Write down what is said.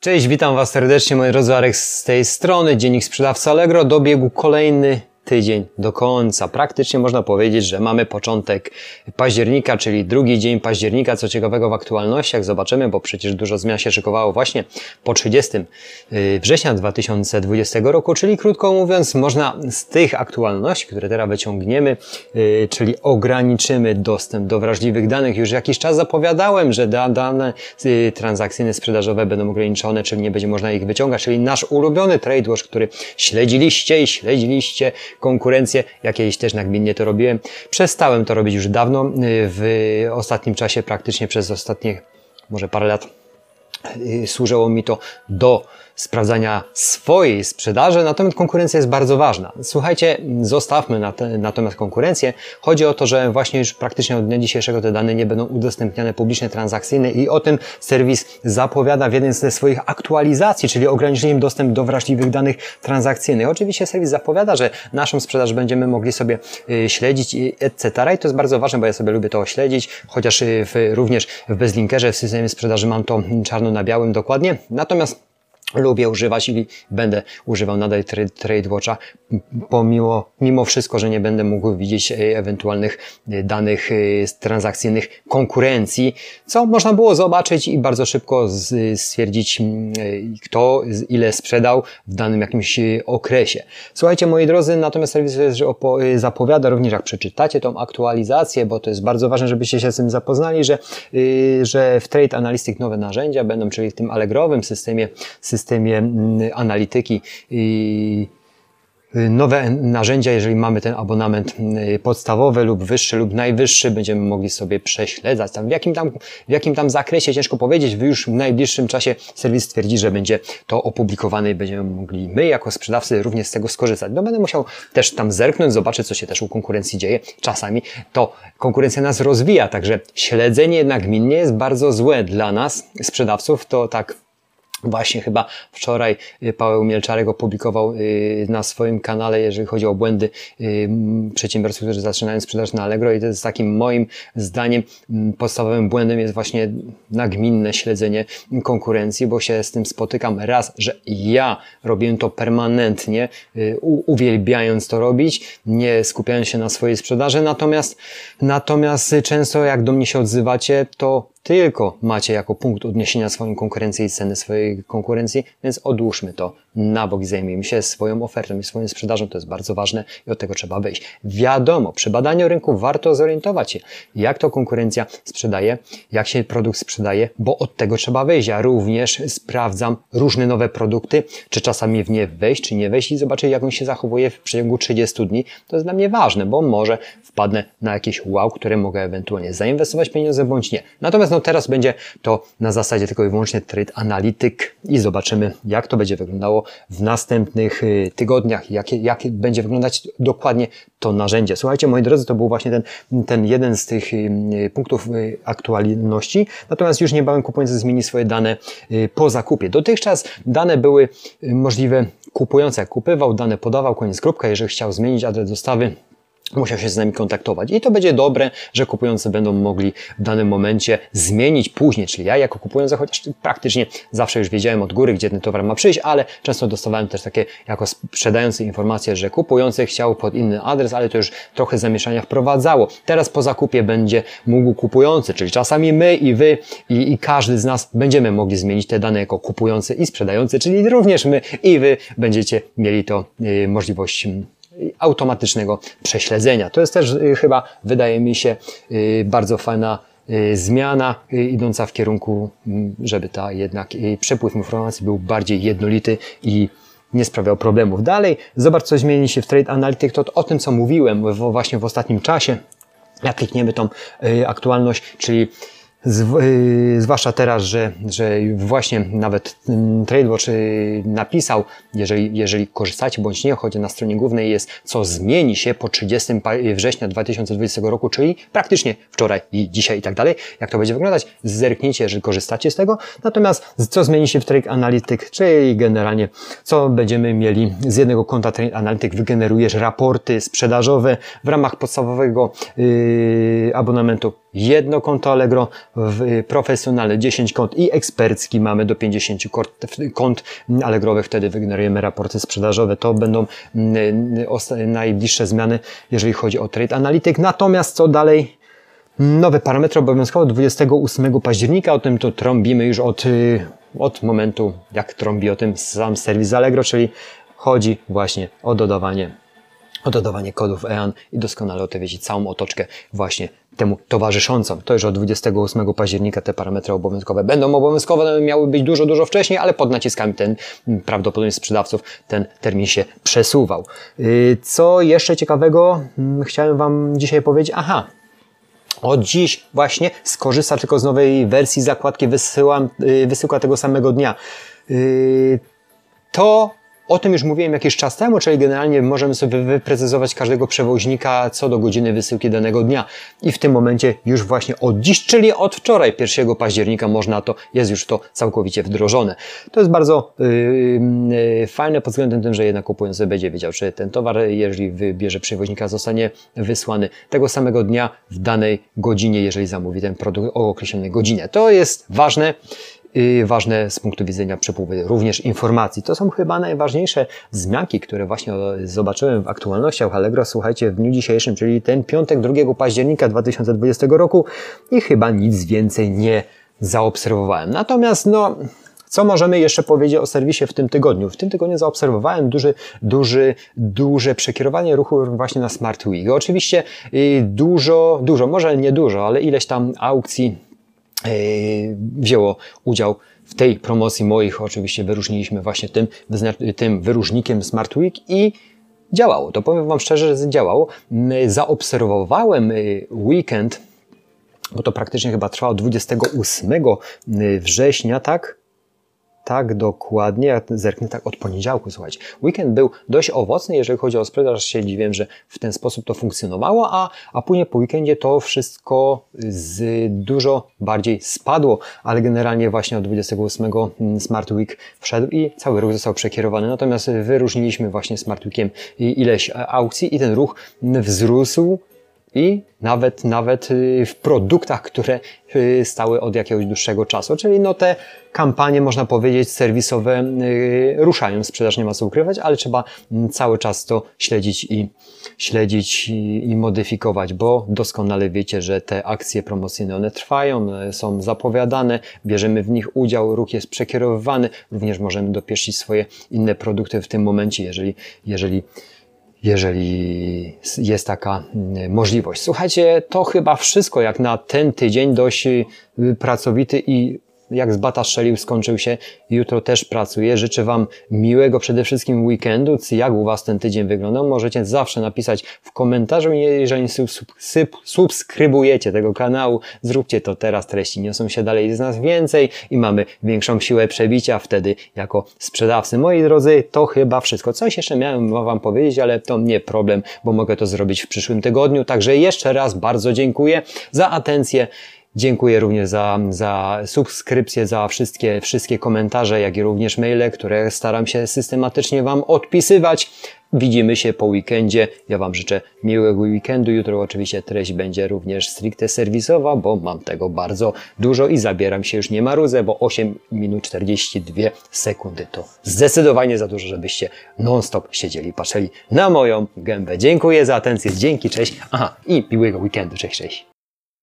Cześć, witam Was serdecznie, moi drodzy, Arek z tej strony, Dziennik Sprzedawca Allegro. Dobiegł kolejny tydzień do końca. Praktycznie można powiedzieć, że mamy początek października, czyli drugi dzień października. Co ciekawego w aktualnościach zobaczymy, bo przecież dużo zmian się szykowało właśnie po 30 y, września 2020 roku, czyli krótko mówiąc, można z tych aktualności, które teraz wyciągniemy, y, czyli ograniczymy dostęp do wrażliwych danych. Już jakiś czas zapowiadałem, że dane y, transakcyjne, sprzedażowe będą ograniczone, czyli nie będzie można ich wyciągać, czyli nasz ulubiony TradeWatch, który śledziliście i śledziliście, konkurencję. Ja kiedyś też nagminnie to robiłem. Przestałem to robić już dawno. Y, w ostatnim czasie, praktycznie przez ostatnie może parę lat, służyło mi to do sprawdzania swojej sprzedaży, natomiast konkurencja jest bardzo ważna. Słuchajcie, zostawmy natomiast konkurencję. Chodzi o to, że właśnie już praktycznie od dnia dzisiejszego te dane nie będą udostępniane publicznie transakcyjne i o tym serwis zapowiada w jednej ze swoich aktualizacji, czyli ograniczeniem dostęp do wrażliwych danych transakcyjnych. Oczywiście serwis zapowiada, że naszą sprzedaż będziemy mogli sobie y, śledzić, etc. I to jest bardzo ważne, bo ja sobie lubię to śledzić, chociaż y, w, również w bezlinkerze w systemie sprzedaży mam to czarno na białym dokładnie. Natomiast lubię używać i będę używał nadal TradeWatcha, pomimo mimo wszystko, że nie będę mógł widzieć e, ewentualnych e, danych e, transakcyjnych konkurencji, co można było zobaczyć i bardzo szybko stwierdzić, kto ile sprzedał w danym jakimś okresie. Słuchajcie, moi drodzy, natomiast serwis zapowiada również, jak przeczytacie tą aktualizację, bo to jest bardzo ważne, żebyście się z tym zapoznali, że, że w Trade Analytics nowe narzędzia będą, czyli w tym allegrowym systemie, systemie systemie mm, analityki y, nowe narzędzia, jeżeli mamy ten abonament y, podstawowy lub wyższy lub najwyższy, będziemy mogli sobie prześledzać. Tam w, jakim tam, w jakim tam zakresie, ciężko powiedzieć, już w najbliższym czasie serwis stwierdzi, że będzie to opublikowane i będziemy mogli my jako sprzedawcy również z tego skorzystać. No będę musiał też tam zerknąć, zobaczyć, co się też u konkurencji dzieje. Czasami to konkurencja nas rozwija, także śledzenie nagminnie jest bardzo złe dla nas, sprzedawców, to tak Właśnie chyba wczoraj y, Paweł Mielczarek opublikował y, na swoim kanale, jeżeli chodzi o błędy y, przedsiębiorców, którzy zaczynają sprzedaż na Allegro i to jest takim moim zdaniem podstawowym błędem jest właśnie nagminne śledzenie konkurencji, bo się z tym spotykam raz, że ja robiłem to permanentnie, uwielbiając to robić, nie skupiając się na swojej sprzedaży, natomiast, natomiast często jak do mnie się odzywacie, to tylko macie jako punkt odniesienia swoją konkurencję i ceny swojej konkurencji, więc odłóżmy to na bok zajmijmy się swoją ofertą i swoją sprzedażą. To jest bardzo ważne i od tego trzeba wyjść. Wiadomo, przy badaniu rynku warto zorientować się, jak to konkurencja sprzedaje, jak się produkt sprzedaje, bo od tego trzeba wyjść. Ja również sprawdzam różne nowe produkty, czy czasami w nie wejść, czy nie wejść i zobaczyć, jak on się zachowuje w przeciągu 30 dni. To jest dla mnie ważne, bo może wpadnę na jakieś wow, które mogę ewentualnie zainwestować pieniądze bądź nie. Natomiast no teraz będzie to na zasadzie tylko i wyłącznie trade analityk i zobaczymy, jak to będzie wyglądało w następnych y, tygodniach, jak, jak będzie wyglądać dokładnie to narzędzie. Słuchajcie, moi drodzy, to był właśnie ten, ten jeden z tych y, punktów y, aktualności. Natomiast już niebawem kupujący zmieni swoje dane po zakupie. Dotychczas dane były możliwe kupujący, jak kupywał, dane podawał, koniec kropka. Jeżeli chciał zmienić adres dostawy, musiał się z nami kontaktować. I to będzie dobre, że kupujący będą mogli w danym momencie zmienić później, czyli ja jako kupujący, chociaż praktycznie zawsze już wiedziałem od góry, gdzie ten towar ma przyjść, ale często dostawałem też takie jako sprzedający informacje, że kupujący chciał pod inny adres, ale to już trochę zamieszania wprowadzało. Teraz po zakupie będzie mógł kupujący, czyli czasami my i wy i, i każdy z nas będziemy mogli zmienić te dane jako kupujący i sprzedający, czyli również my i wy będziecie mieli to yy, możliwość automatycznego prześledzenia. To jest też y, chyba, wydaje mi się, y, bardzo fajna y, zmiana idąca w kierunku, mm, żeby ta jednak przepływ informacji był bardziej jednolity i nie sprawiał problemów. Dalej, zobacz, co zmieni się w Trade Analytics, to o tym, co mówiłem właśnie w ostatnim czasie, jak klikniemy tą aktualność, czyli Y, zwłaszcza teraz, że, że właśnie nawet TradeWatch y, napisał, jeżeli, jeżeli korzystacie bądź nie, choć na stronie głównej jest, co zmieni się po 30 września 2020 roku, czyli praktycznie wczoraj i dzisiaj i tak dalej. Jak to będzie wyglądać? Zerknijcie, jeżeli korzystacie z tego. Natomiast co zmieni się w Trade Analytics, czyli generalnie co będziemy mieli z jednego konta Trade Analytics, wygenerujesz raporty sprzedażowe w ramach podstawowego yy, abonamentu jedno konto Allegro, w, profesjonalne 10 kont i ekspercki mamy do 50 kont, Allegrowych, wtedy wygenerujemy raporty sprzedażowe. To będą mm, najbliższe zmiany, jeżeli chodzi o Trade Analytics. Natomiast co dalej? Nowe parametry obowiązkowe 28 października, o tym to trąbimy już od, y, od momentu, jak trąbi o tym sam serwis Allegro, czyli chodzi właśnie o dodawanie o dodawanie kodów EAN i doskonale o to wiecie całą otoczkę właśnie temu towarzyszącą. To już od 28 października te parametry obowiązkowe będą obowiązkowe, one miały być dużo, dużo wcześniej, ale pod naciskami ten prawdopodobnie sprzedawców ten termin się przesuwał. Y, co jeszcze ciekawego mm, chciałem Wam dzisiaj powiedzieć? Aha, od dziś właśnie skorzysta tylko z nowej wersji zakładki wysyłam, y, wysyłka tego samego dnia. Y, to o tym już mówiłem jakiś czas temu, czyli generalnie możemy sobie wyprecyzować każdego przewoźnika co do godziny wysyłki danego dnia. I w tym momencie już właśnie od dziś, czyli od wczoraj, 1 października można to, jest już to całkowicie wdrożone. To jest bardzo yy, yy, fajne pod względem tym, że jednak kupujący będzie wiedział, czy ten towar, jeżeli wybierze przewoźnika, zostanie wysłany tego samego dnia w danej godzinie, jeżeli zamówi ten produkt o określonej godzinie. To jest ważne ważne z punktu widzenia przepływu również informacji. To są chyba najważniejsze zmianki, które właśnie zobaczyłem w aktualnościach Allegro. Słuchajcie, w dniu dzisiejszym, czyli ten piątek 2 października 2020 roku i chyba nic więcej nie zaobserwowałem. Natomiast no, co możemy jeszcze powiedzieć o serwisie w tym tygodniu? W tym tygodniu zaobserwowałem duży, duży, duże przekierowanie ruchu właśnie na Smart. Oczywiście y, dużo, dużo, może nie dużo, ale ileś tam aukcji wzięło udział w tej promocji moich. Oczywiście wyróżniliśmy właśnie tym, tym wyróżnikiem Smart Week i działało. To powiem Wam szczerze, że działało. Zaobserwowałem y, weekend, bo to praktycznie chyba trwało 28 y, września, tak? Tak dokładnie, ja zerknę tak od poniedziałku, słuchajcie. Weekend był dość owocny, jeżeli chodzi o sprzedaż, się dziwię, że w ten sposób to funkcjonowało, a, a później po weekendzie to wszystko z dużo bardziej spadło, ale generalnie właśnie od 28 mm, Smart Week wszedł i cały ruch został przekierowany. Natomiast wyróżniliśmy właśnie Smart Weekiem ileś aukcji i ten ruch wzrósł i nawet, nawet y, w produktach, które y, stały od jakiegoś dłuższego czasu. Czyli no te kampanie, można powiedzieć, serwisowe y, ruszają sprzedaż, nie ma co ukrywać, ale trzeba mm, cały czas to śledzić i śledzić i, i modyfikować, bo doskonale wiecie, że te akcje promocyjne, one trwają, są zapowiadane, bierzemy w nich udział, ruch jest przekierowywany, również możemy dopieścić swoje inne produkty w tym momencie, jeżeli, jeżeli jeżeli jest taka mm, możliwość. Słuchajcie, to chyba wszystko jak na ten tydzień dość y, pracowity i jak z bata strzelił, skończył się. Jutro też pracuję. Życzę Wam miłego przede wszystkim weekendu. Jak u Was ten tydzień wyglądał? Możecie zawsze napisać w komentarzu. Jeżeli subskrybujecie tego kanału, zróbcie to teraz. Treści niosą się dalej z nas więcej i mamy większą siłę przebicia wtedy jako sprzedawcy. Moi drodzy, to chyba wszystko. Coś jeszcze miałem Wam powiedzieć, ale to nie problem, bo mogę to zrobić w przyszłym tygodniu. Także jeszcze raz bardzo dziękuję za atencję. Dziękuję również za, za subskrypcję, za wszystkie, wszystkie komentarze, jak i również maile, które staram się systematycznie Wam odpisywać. Widzimy się po weekendzie. Ja Wam życzę miłego weekendu. Jutro oczywiście treść będzie również stricte serwisowa, bo mam tego bardzo dużo i zabieram się już nie marudzę, bo 8 minut 42 sekundy to zdecydowanie za dużo, żebyście non-stop siedzieli, patrzyli na moją gębę. Dziękuję za atencję, dzięki, cześć. Aha, i miłego weekendu, cześć, cześć.